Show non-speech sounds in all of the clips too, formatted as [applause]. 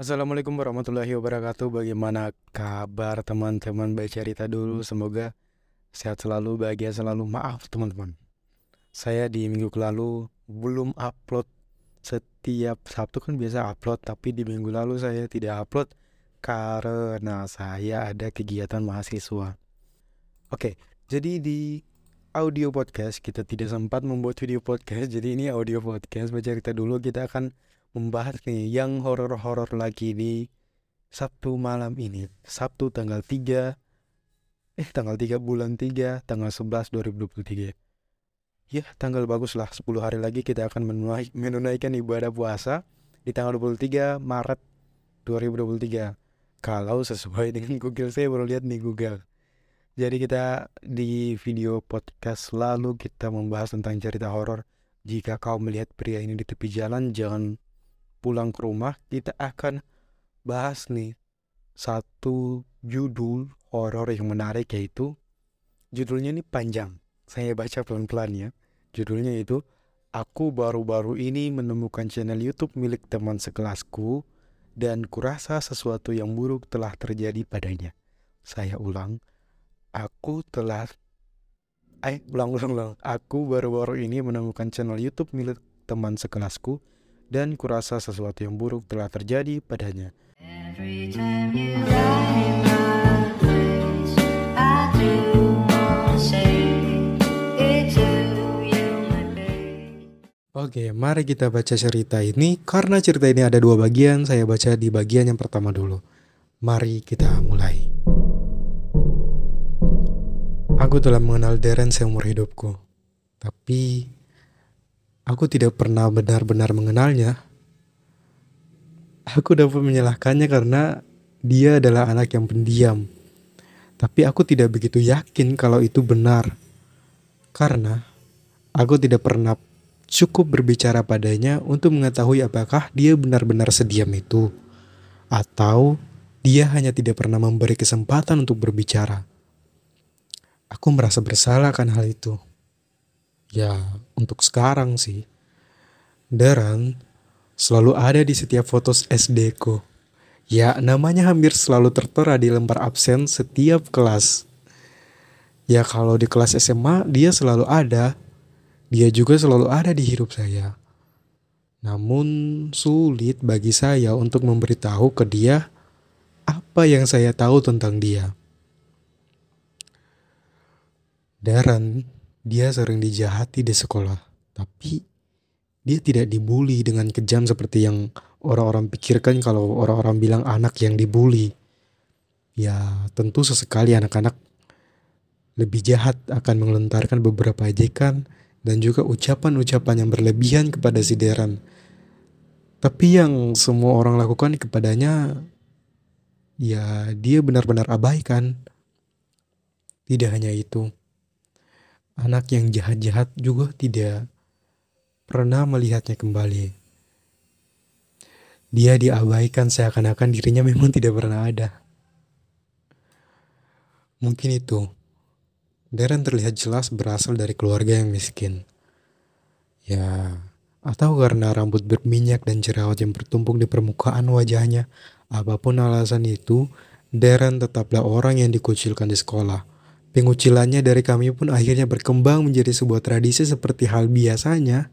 Assalamualaikum warahmatullahi wabarakatuh. Bagaimana kabar teman-teman? Baca cerita dulu. Semoga sehat selalu, bahagia selalu. Maaf teman-teman. Saya di minggu lalu belum upload setiap Sabtu kan biasa upload, tapi di minggu lalu saya tidak upload karena saya ada kegiatan mahasiswa. Oke, jadi di audio podcast kita tidak sempat membuat video podcast, jadi ini audio podcast. Baca cerita dulu kita akan membahas nih yang horor-horor lagi di Sabtu malam ini. Sabtu tanggal 3 eh tanggal 3 bulan 3 tanggal 11 2023. Ya, tanggal bagus lah 10 hari lagi kita akan menunaikan ibadah puasa di tanggal 23 Maret 2023. Kalau sesuai [laughs] dengan Google saya baru lihat nih Google. Jadi kita di video podcast lalu kita membahas tentang cerita horor. Jika kau melihat pria ini di tepi jalan, jangan pulang ke rumah kita akan bahas nih satu judul horor yang menarik yaitu judulnya ini panjang. Saya baca pelan-pelan ya. Judulnya itu Aku baru-baru ini menemukan channel YouTube milik teman sekelasku dan kurasa sesuatu yang buruk telah terjadi padanya. Saya ulang, aku telah eh ulang ulang ulang. Aku baru-baru ini menemukan channel YouTube milik teman sekelasku dan kurasa sesuatu yang buruk telah terjadi padanya. Oke, mari kita baca cerita ini. Karena cerita ini ada dua bagian, saya baca di bagian yang pertama dulu. Mari kita mulai. Aku telah mengenal Darren seumur hidupku. Tapi Aku tidak pernah benar-benar mengenalnya. Aku dapat menyalahkannya karena dia adalah anak yang pendiam. Tapi aku tidak begitu yakin kalau itu benar. Karena aku tidak pernah cukup berbicara padanya untuk mengetahui apakah dia benar-benar sediam itu. Atau dia hanya tidak pernah memberi kesempatan untuk berbicara. Aku merasa bersalah akan hal itu. Ya, untuk sekarang sih. Darren selalu ada di setiap foto SD ku. Ya, namanya hampir selalu tertera di lembar absen setiap kelas. Ya, kalau di kelas SMA dia selalu ada. Dia juga selalu ada di hidup saya. Namun sulit bagi saya untuk memberitahu ke dia apa yang saya tahu tentang dia. Darren dia sering dijahati di sekolah, tapi dia tidak dibully dengan kejam seperti yang orang-orang pikirkan kalau orang-orang bilang anak yang dibully. Ya, tentu sesekali anak-anak lebih jahat akan mengelontarkan beberapa ejekan dan juga ucapan-ucapan yang berlebihan kepada si Deran. Tapi yang semua orang lakukan kepadanya, ya dia benar-benar abaikan. Tidak hanya itu, anak yang jahat-jahat juga tidak pernah melihatnya kembali. Dia diabaikan seakan-akan dirinya memang tidak pernah ada. Mungkin itu. Darren terlihat jelas berasal dari keluarga yang miskin. Ya, atau karena rambut berminyak dan jerawat yang bertumpuk di permukaan wajahnya. Apa pun alasan itu, Darren tetaplah orang yang dikucilkan di sekolah. Pengucilannya dari kami pun akhirnya berkembang menjadi sebuah tradisi seperti hal biasanya.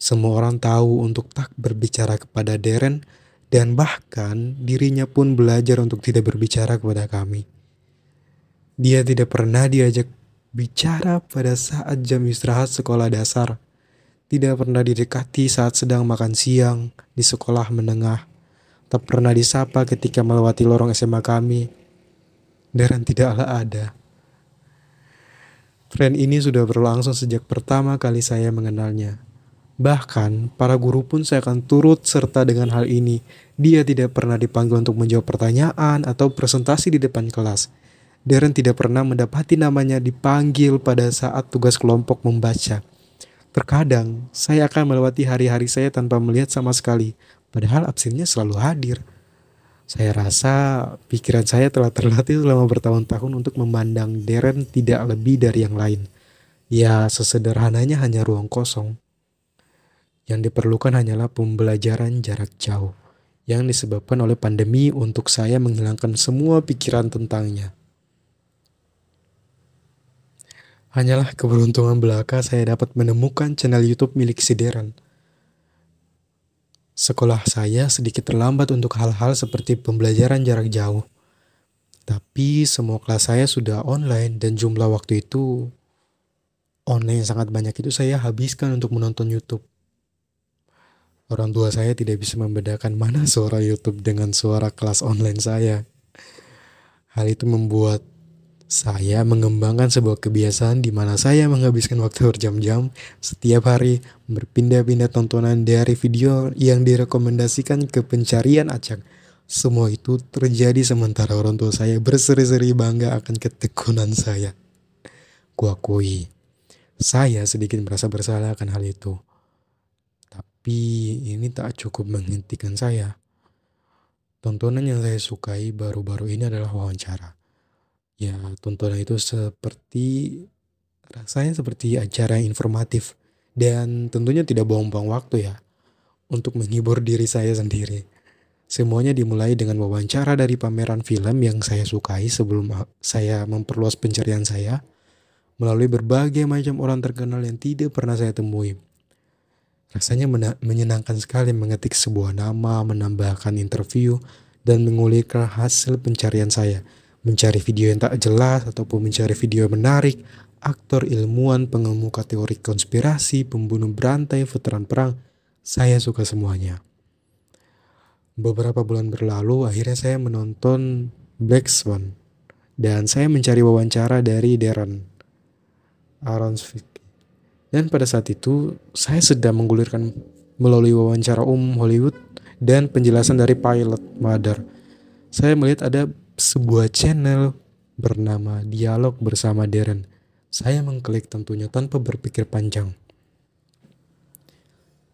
Semua orang tahu untuk tak berbicara kepada Darren dan bahkan dirinya pun belajar untuk tidak berbicara kepada kami. Dia tidak pernah diajak bicara pada saat jam istirahat sekolah dasar. Tidak pernah didekati saat sedang makan siang di sekolah menengah. Tak pernah disapa ketika melewati lorong SMA kami. Darren tidaklah ada. Tren ini sudah berlangsung sejak pertama kali saya mengenalnya. Bahkan, para guru pun saya akan turut serta dengan hal ini. Dia tidak pernah dipanggil untuk menjawab pertanyaan atau presentasi di depan kelas. Darren tidak pernah mendapati namanya dipanggil pada saat tugas kelompok membaca. Terkadang, saya akan melewati hari-hari saya tanpa melihat sama sekali, padahal absennya selalu hadir. Saya rasa pikiran saya telah terlatih selama bertahun-tahun untuk memandang Darren tidak lebih dari yang lain. Ya, sesederhananya hanya ruang kosong. Yang diperlukan hanyalah pembelajaran jarak jauh yang disebabkan oleh pandemi untuk saya menghilangkan semua pikiran tentangnya. Hanyalah keberuntungan belaka saya dapat menemukan channel YouTube milik Sideran. Sekolah saya sedikit terlambat untuk hal-hal seperti pembelajaran jarak jauh. Tapi semua kelas saya sudah online dan jumlah waktu itu online sangat banyak itu saya habiskan untuk menonton YouTube. Orang tua saya tidak bisa membedakan mana suara YouTube dengan suara kelas online saya. Hal itu membuat saya mengembangkan sebuah kebiasaan di mana saya menghabiskan waktu berjam-jam setiap hari berpindah-pindah tontonan dari video yang direkomendasikan ke pencarian acak. Semua itu terjadi sementara orang tua saya berseri-seri bangga akan ketekunan saya. Kuakui, saya sedikit merasa bersalah akan hal itu. Tapi ini tak cukup menghentikan saya. Tontonan yang saya sukai baru-baru ini adalah wawancara. Ya, tontonan itu seperti rasanya seperti acara informatif dan tentunya tidak buang-buang waktu ya untuk menghibur diri saya sendiri. Semuanya dimulai dengan wawancara dari pameran film yang saya sukai sebelum saya memperluas pencarian saya melalui berbagai macam orang terkenal yang tidak pernah saya temui. Rasanya menyenangkan sekali mengetik sebuah nama, menambahkan interview, dan mengulikkan hasil pencarian saya. Mencari video yang tak jelas ataupun mencari video yang menarik, aktor ilmuwan, pengemuka teori konspirasi, pembunuh berantai, veteran perang, saya suka semuanya. Beberapa bulan berlalu, akhirnya saya menonton Black Swan. Dan saya mencari wawancara dari Darren Aronsvik dan pada saat itu, saya sedang menggulirkan melalui wawancara umum Hollywood dan penjelasan dari pilot Mother. Saya melihat ada sebuah channel bernama Dialog Bersama Darren. Saya mengklik tentunya tanpa berpikir panjang.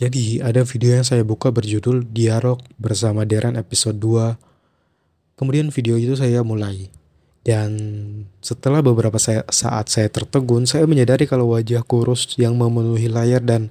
Jadi ada video yang saya buka berjudul Dialog Bersama Darren episode 2. Kemudian video itu saya mulai. Dan setelah beberapa saat saya tertegun, saya menyadari kalau wajah kurus yang memenuhi layar dan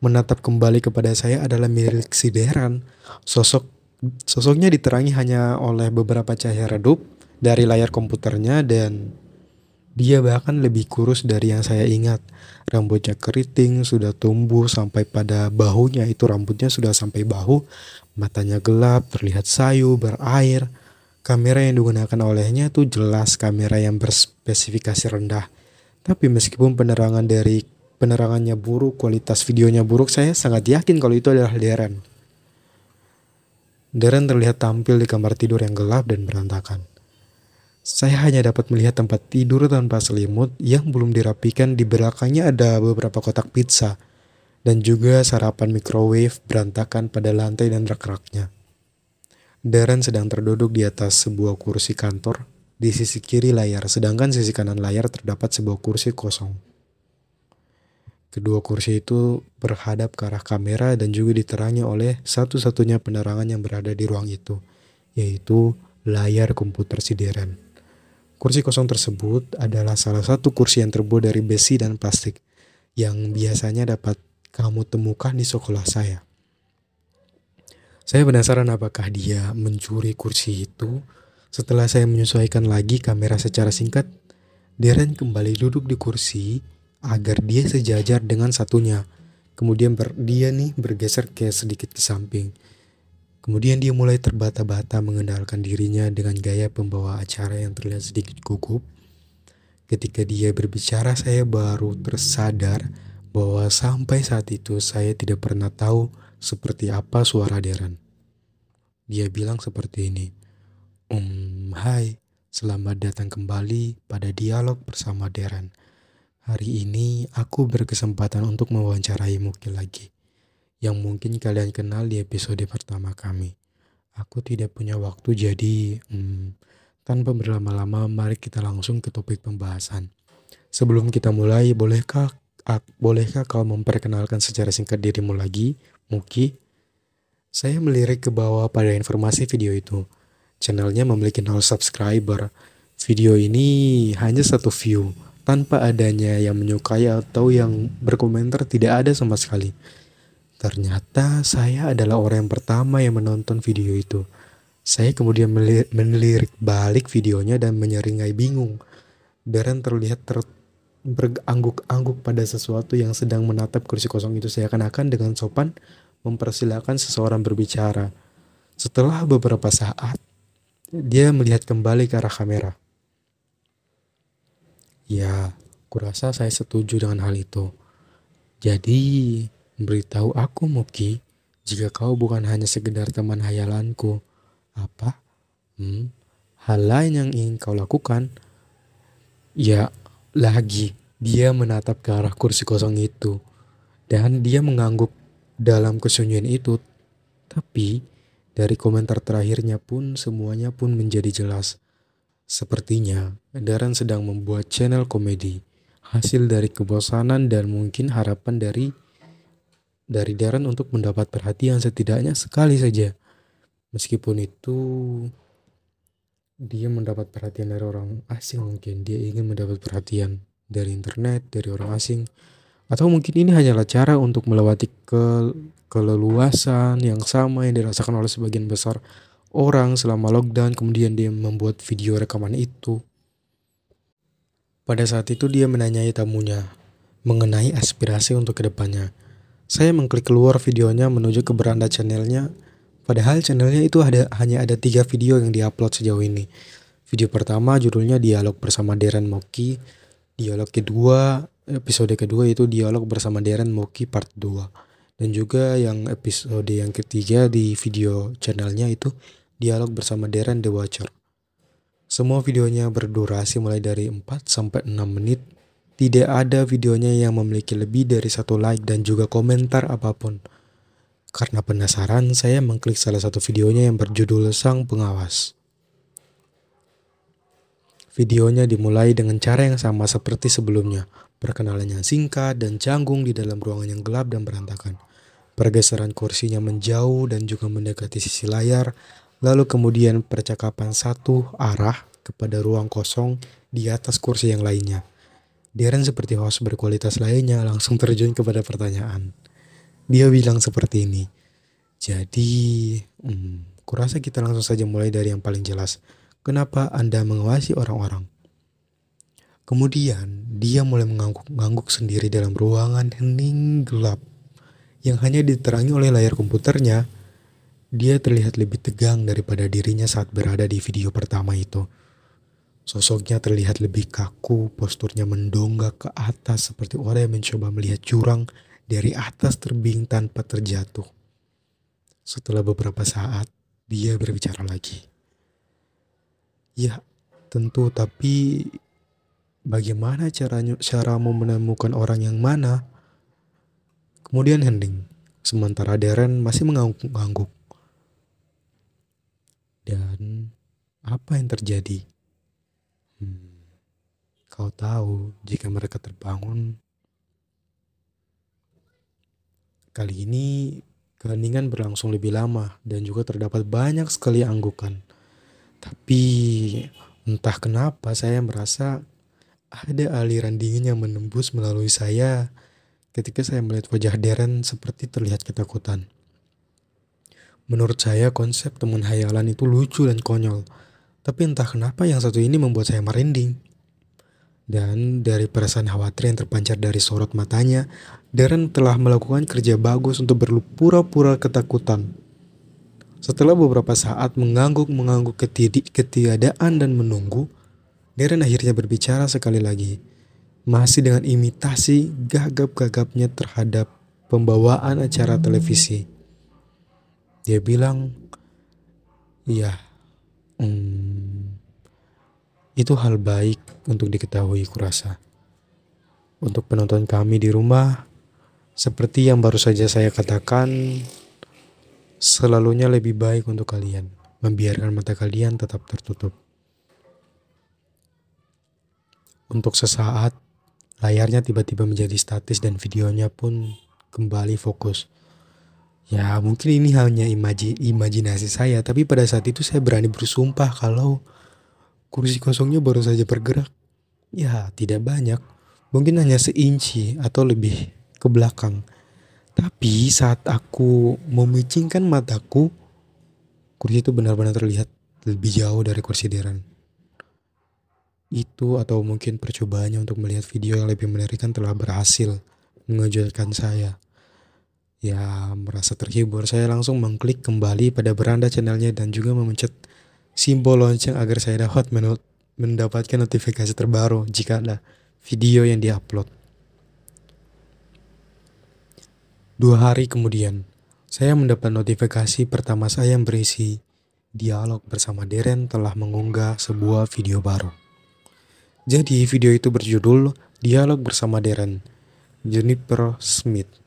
menatap kembali kepada saya adalah milik si Deran. Sosok sosoknya diterangi hanya oleh beberapa cahaya redup dari layar komputernya dan dia bahkan lebih kurus dari yang saya ingat. Rambutnya keriting, sudah tumbuh sampai pada bahunya itu rambutnya sudah sampai bahu. Matanya gelap, terlihat sayu, berair kamera yang digunakan olehnya itu jelas kamera yang berspesifikasi rendah. Tapi meskipun penerangan dari penerangannya buruk, kualitas videonya buruk, saya sangat yakin kalau itu adalah Darren. Darren terlihat tampil di kamar tidur yang gelap dan berantakan. Saya hanya dapat melihat tempat tidur tanpa selimut yang belum dirapikan di belakangnya ada beberapa kotak pizza dan juga sarapan microwave berantakan pada lantai dan rak-raknya. Darren sedang terduduk di atas sebuah kursi kantor di sisi kiri layar, sedangkan sisi kanan layar terdapat sebuah kursi kosong. Kedua kursi itu berhadap ke arah kamera dan juga diterangi oleh satu-satunya penerangan yang berada di ruang itu, yaitu layar komputer si Darren. Kursi kosong tersebut adalah salah satu kursi yang terbuat dari besi dan plastik yang biasanya dapat kamu temukan di sekolah saya. Saya penasaran apakah dia mencuri kursi itu. Setelah saya menyesuaikan lagi kamera secara singkat, Darren kembali duduk di kursi agar dia sejajar dengan satunya. Kemudian ber, dia nih bergeser ke sedikit ke samping. Kemudian dia mulai terbata-bata mengendalikan dirinya dengan gaya pembawa acara yang terlihat sedikit gugup. Ketika dia berbicara, saya baru tersadar bahwa sampai saat itu saya tidak pernah tahu seperti apa suara Darren. Dia bilang seperti ini, Um, hai, selamat datang kembali pada dialog bersama Darren. Hari ini aku berkesempatan untuk mewawancarai Muki lagi, yang mungkin kalian kenal di episode pertama kami. Aku tidak punya waktu jadi, um, tanpa berlama-lama mari kita langsung ke topik pembahasan. Sebelum kita mulai, bolehkah bolehkah kau memperkenalkan secara singkat dirimu lagi? Muki, saya melirik ke bawah pada informasi video itu. Channelnya memiliki 0 subscriber. Video ini hanya satu view, tanpa adanya yang menyukai atau yang berkomentar tidak ada sama sekali. Ternyata saya adalah orang yang pertama yang menonton video itu. Saya kemudian melirik balik videonya dan menyeringai bingung. Darren terlihat ter berangguk-angguk pada sesuatu yang sedang menatap kursi kosong itu seakan-akan dengan sopan mempersilahkan seseorang berbicara. Setelah beberapa saat, dia melihat kembali ke arah kamera. Ya, kurasa saya setuju dengan hal itu. Jadi, Beritahu aku, Moki, jika kau bukan hanya sekedar teman hayalanku. Apa? Hmm? Hal lain yang ingin kau lakukan? Ya, lagi. Dia menatap ke arah kursi kosong itu. Dan dia mengangguk dalam kesunyian itu. Tapi, dari komentar terakhirnya pun semuanya pun menjadi jelas. Sepertinya, Darren sedang membuat channel komedi. Hasil dari kebosanan dan mungkin harapan dari dari Darren untuk mendapat perhatian setidaknya sekali saja. Meskipun itu dia mendapat perhatian dari orang asing mungkin dia ingin mendapat perhatian dari internet, dari orang asing. Atau mungkin ini hanyalah cara untuk melewati ke keleluasan yang sama yang dirasakan oleh sebagian besar orang selama lockdown kemudian dia membuat video rekaman itu. Pada saat itu dia menanyai tamunya mengenai aspirasi untuk ke depannya. Saya mengklik keluar videonya menuju ke beranda channelnya. Padahal channelnya itu ada hanya ada tiga video yang diupload sejauh ini. Video pertama judulnya dialog bersama Darren Moki. Dialog kedua, episode kedua itu dialog bersama Darren Moki part 2. Dan juga yang episode yang ketiga di video channelnya itu dialog bersama Darren The Watcher. Semua videonya berdurasi mulai dari 4 sampai 6 menit tidak ada videonya yang memiliki lebih dari satu like dan juga komentar apa pun. Karena penasaran, saya mengklik salah satu videonya yang berjudul Sang Pengawas. Videonya dimulai dengan cara yang sama seperti sebelumnya. Perkenalan yang singkat dan canggung di dalam ruangan yang gelap dan berantakan. Pergeseran kursinya menjauh dan juga mendekati sisi layar, lalu kemudian percakapan satu arah kepada ruang kosong di atas kursi yang lainnya. Darren seperti host berkualitas lainnya langsung terjun kepada pertanyaan. Dia bilang seperti ini. Jadi, hmm, kurasa kita langsung saja mulai dari yang paling jelas. Kenapa Anda mengawasi orang-orang? Kemudian, dia mulai mengangguk-angguk sendiri dalam ruangan hening gelap yang hanya diterangi oleh layar komputernya. Dia terlihat lebih tegang daripada dirinya saat berada di video pertama itu. Sosoknya terlihat lebih kaku, posturnya mendonggak ke atas seperti orang yang mencoba melihat jurang dari atas terbing tanpa terjatuh. Setelah beberapa saat, dia berbicara lagi. Ya, tentu, tapi bagaimana caranya caramu menemukan orang yang mana? Kemudian hening, sementara Darren masih mengangguk-angguk. Dan apa yang terjadi? Hmm. Kau tahu, jika mereka terbangun, kali ini keheningan berlangsung lebih lama dan juga terdapat banyak sekali anggukan. Tapi entah kenapa saya merasa ada aliran dingin yang menembus melalui saya ketika saya melihat wajah Darren seperti terlihat ketakutan. Menurut saya konsep teman hayalan itu lucu dan konyol tapi entah kenapa yang satu ini membuat saya merinding. Dan dari perasaan khawatir yang terpancar dari sorot matanya, Darren telah melakukan kerja bagus untuk berpura-pura ketakutan. Setelah beberapa saat mengangguk-mengangguk ketiadaan dan menunggu, Darren akhirnya berbicara sekali lagi. Masih dengan imitasi gagap-gagapnya terhadap pembawaan acara televisi. Dia bilang, Iya, Hmm, itu hal baik untuk diketahui kurasa. Untuk penonton kami di rumah, seperti yang baru saja saya katakan, selalunya lebih baik untuk kalian membiarkan mata kalian tetap tertutup. Untuk sesaat, layarnya tiba-tiba menjadi statis dan videonya pun kembali fokus. Ya mungkin ini hanya imaji, imajinasi saya, tapi pada saat itu saya berani bersumpah kalau kursi kosongnya baru saja bergerak. Ya tidak banyak, mungkin hanya seinci atau lebih ke belakang. Tapi saat aku memicingkan mataku, kursi itu benar-benar terlihat lebih jauh dari kursi Deren. Itu atau mungkin percobaannya untuk melihat video yang lebih mengerikan telah berhasil mengejutkan saya. Ya, merasa terhibur, saya langsung mengklik kembali pada beranda channelnya dan juga memencet simbol lonceng agar saya dapat mendapatkan notifikasi terbaru jika ada video yang diupload. Dua hari kemudian, saya mendapat notifikasi pertama saya yang berisi dialog bersama Deren telah mengunggah sebuah video baru. Jadi video itu berjudul Dialog bersama Deren, Juniper Smith.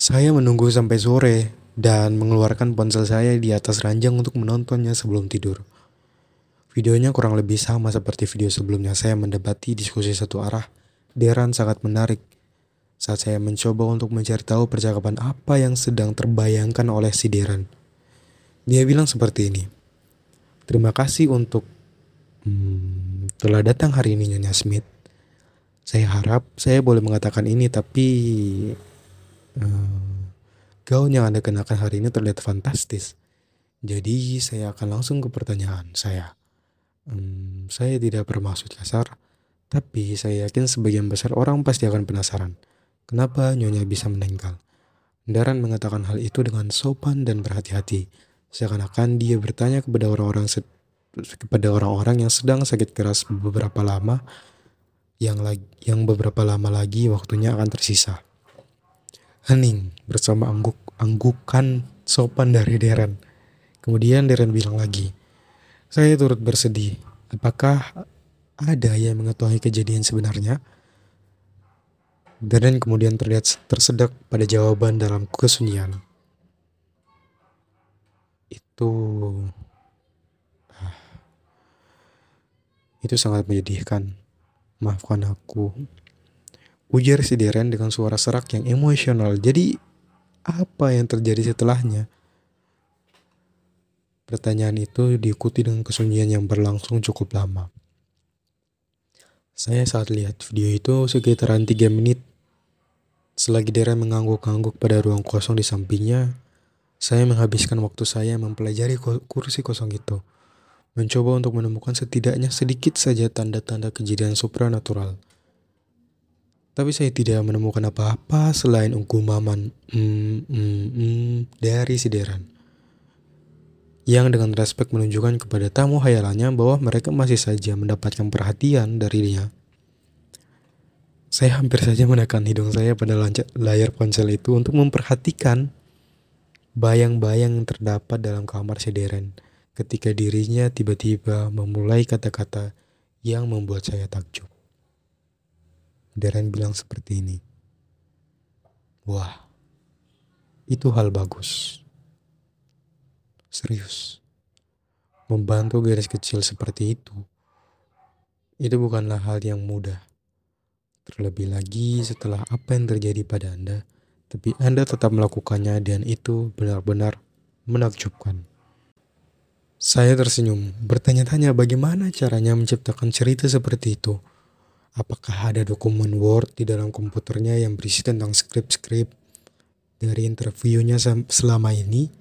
Saya menunggu sampai sore dan mengeluarkan ponsel saya di atas ranjang untuk menontonnya sebelum tidur. Videonya kurang lebih sama seperti video sebelumnya saya mendebati diskusi satu arah. Deran sangat menarik saat saya mencoba untuk mencari tahu percakapan apa yang sedang terbayangkan oleh si Deran. Dia bilang seperti ini. Terima kasih untuk hmm, telah datang hari ini Nyonya Smith. Saya harap saya boleh mengatakan ini tapi uh, gaun yang Anda kenakan hari ini terlihat fantastis. Jadi saya akan langsung ke pertanyaan saya. Hmm, saya tidak bermaksud kasar, tapi saya yakin sebagian besar orang pasti akan penasaran. Kenapa Nyonya bisa meninggal? Daran mengatakan hal itu dengan sopan dan berhati-hati, seakan-akan dia bertanya kepada orang-orang kepada orang-orang yang sedang sakit keras beberapa lama yang lagi, yang beberapa lama lagi waktunya akan tersisa. Hening bersama angguk anggukan sopan dari Deren. Kemudian Deren bilang lagi, saya turut bersedih. Apakah ada yang mengetahui kejadian sebenarnya? Deren kemudian terlihat tersedak pada jawaban dalam kesunyian. Itu... Ah, itu sangat menyedihkan. Maafkan aku. Ujar si Deren dengan suara serak yang emosional. Jadi, apa yang terjadi setelahnya? Pertanyaan itu diikuti dengan kesunyian yang berlangsung cukup lama. Saya saat lihat video itu sekitaran 3 menit Selagi Deren mengangguk-angguk pada ruang kosong di sampingnya, saya menghabiskan waktu saya mempelajari kursi kosong itu, mencoba untuk menemukan setidaknya sedikit saja tanda-tanda kejadian supranatural. Tapi saya tidak menemukan apa-apa selain ungkumaman mm, mm, mm, dari si Deren. Yang dengan respek menunjukkan kepada tamu hayalannya bahwa mereka masih saja mendapatkan perhatian dari dia saya hampir saja menekan hidung saya pada layar ponsel itu untuk memperhatikan bayang-bayang yang terdapat dalam kamar Sederen ketika dirinya tiba-tiba memulai kata-kata yang membuat saya takjub. Deren bilang seperti ini. Wah, itu hal bagus. Serius. Membantu garis kecil seperti itu, itu bukanlah hal yang mudah. Terlebih lagi setelah apa yang terjadi pada Anda, tapi Anda tetap melakukannya dan itu benar-benar menakjubkan. Saya tersenyum, bertanya-tanya bagaimana caranya menciptakan cerita seperti itu. Apakah ada dokumen Word di dalam komputernya yang berisi tentang skrip-skrip dari interviewnya selama ini?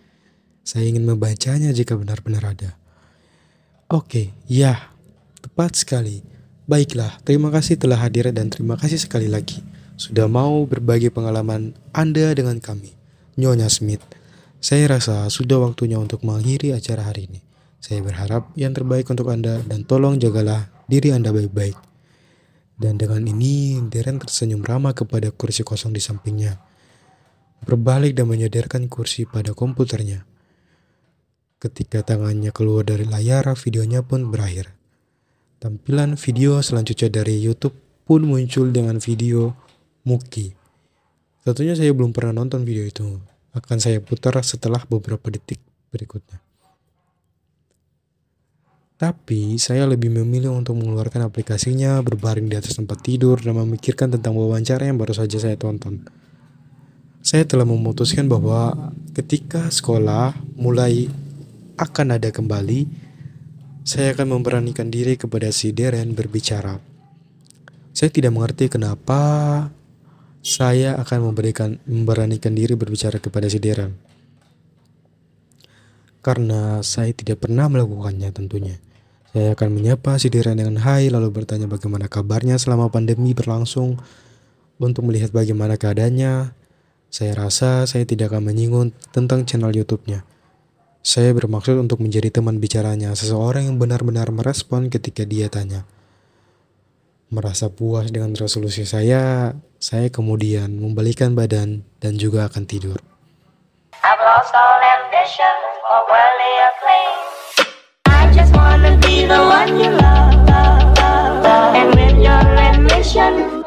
Saya ingin membacanya jika benar-benar ada. Oke, ya, tepat sekali. Baiklah, terima kasih telah hadir dan terima kasih sekali lagi sudah mau berbagi pengalaman Anda dengan kami. Nyonya Smith, saya rasa sudah waktunya untuk mengakhiri acara hari ini. Saya berharap yang terbaik untuk Anda dan tolong jagalah diri Anda baik-baik. Dan dengan ini, Deren tersenyum ramah kepada kursi kosong di sampingnya. Berbalik dan menyadarkan kursi pada komputernya. Ketika tangannya keluar dari layar, videonya pun berakhir. Tampilan video selanjutnya dari YouTube pun muncul dengan video Muki. Tentunya saya belum pernah nonton video itu. Akan saya putar setelah beberapa detik berikutnya. Tapi saya lebih memilih untuk mengeluarkan aplikasinya, berbaring di atas tempat tidur, dan memikirkan tentang wawancara yang baru saja saya tonton. Saya telah memutuskan bahwa ketika sekolah mulai akan ada kembali, saya akan memberanikan diri kepada si Deren berbicara. Saya tidak mengerti kenapa saya akan memberikan memberanikan diri berbicara kepada si Deran. Karena saya tidak pernah melakukannya tentunya. Saya akan menyapa si Deran dengan hai lalu bertanya bagaimana kabarnya selama pandemi berlangsung untuk melihat bagaimana keadaannya. Saya rasa saya tidak akan menyinggung tentang channel YouTube-nya. Saya bermaksud untuk menjadi teman bicaranya, seseorang yang benar-benar merespon ketika dia tanya. Merasa puas dengan resolusi saya, saya kemudian membalikan badan dan juga akan tidur. I've lost all ambition for. gonna be the one you love, love, love, love. And with your admission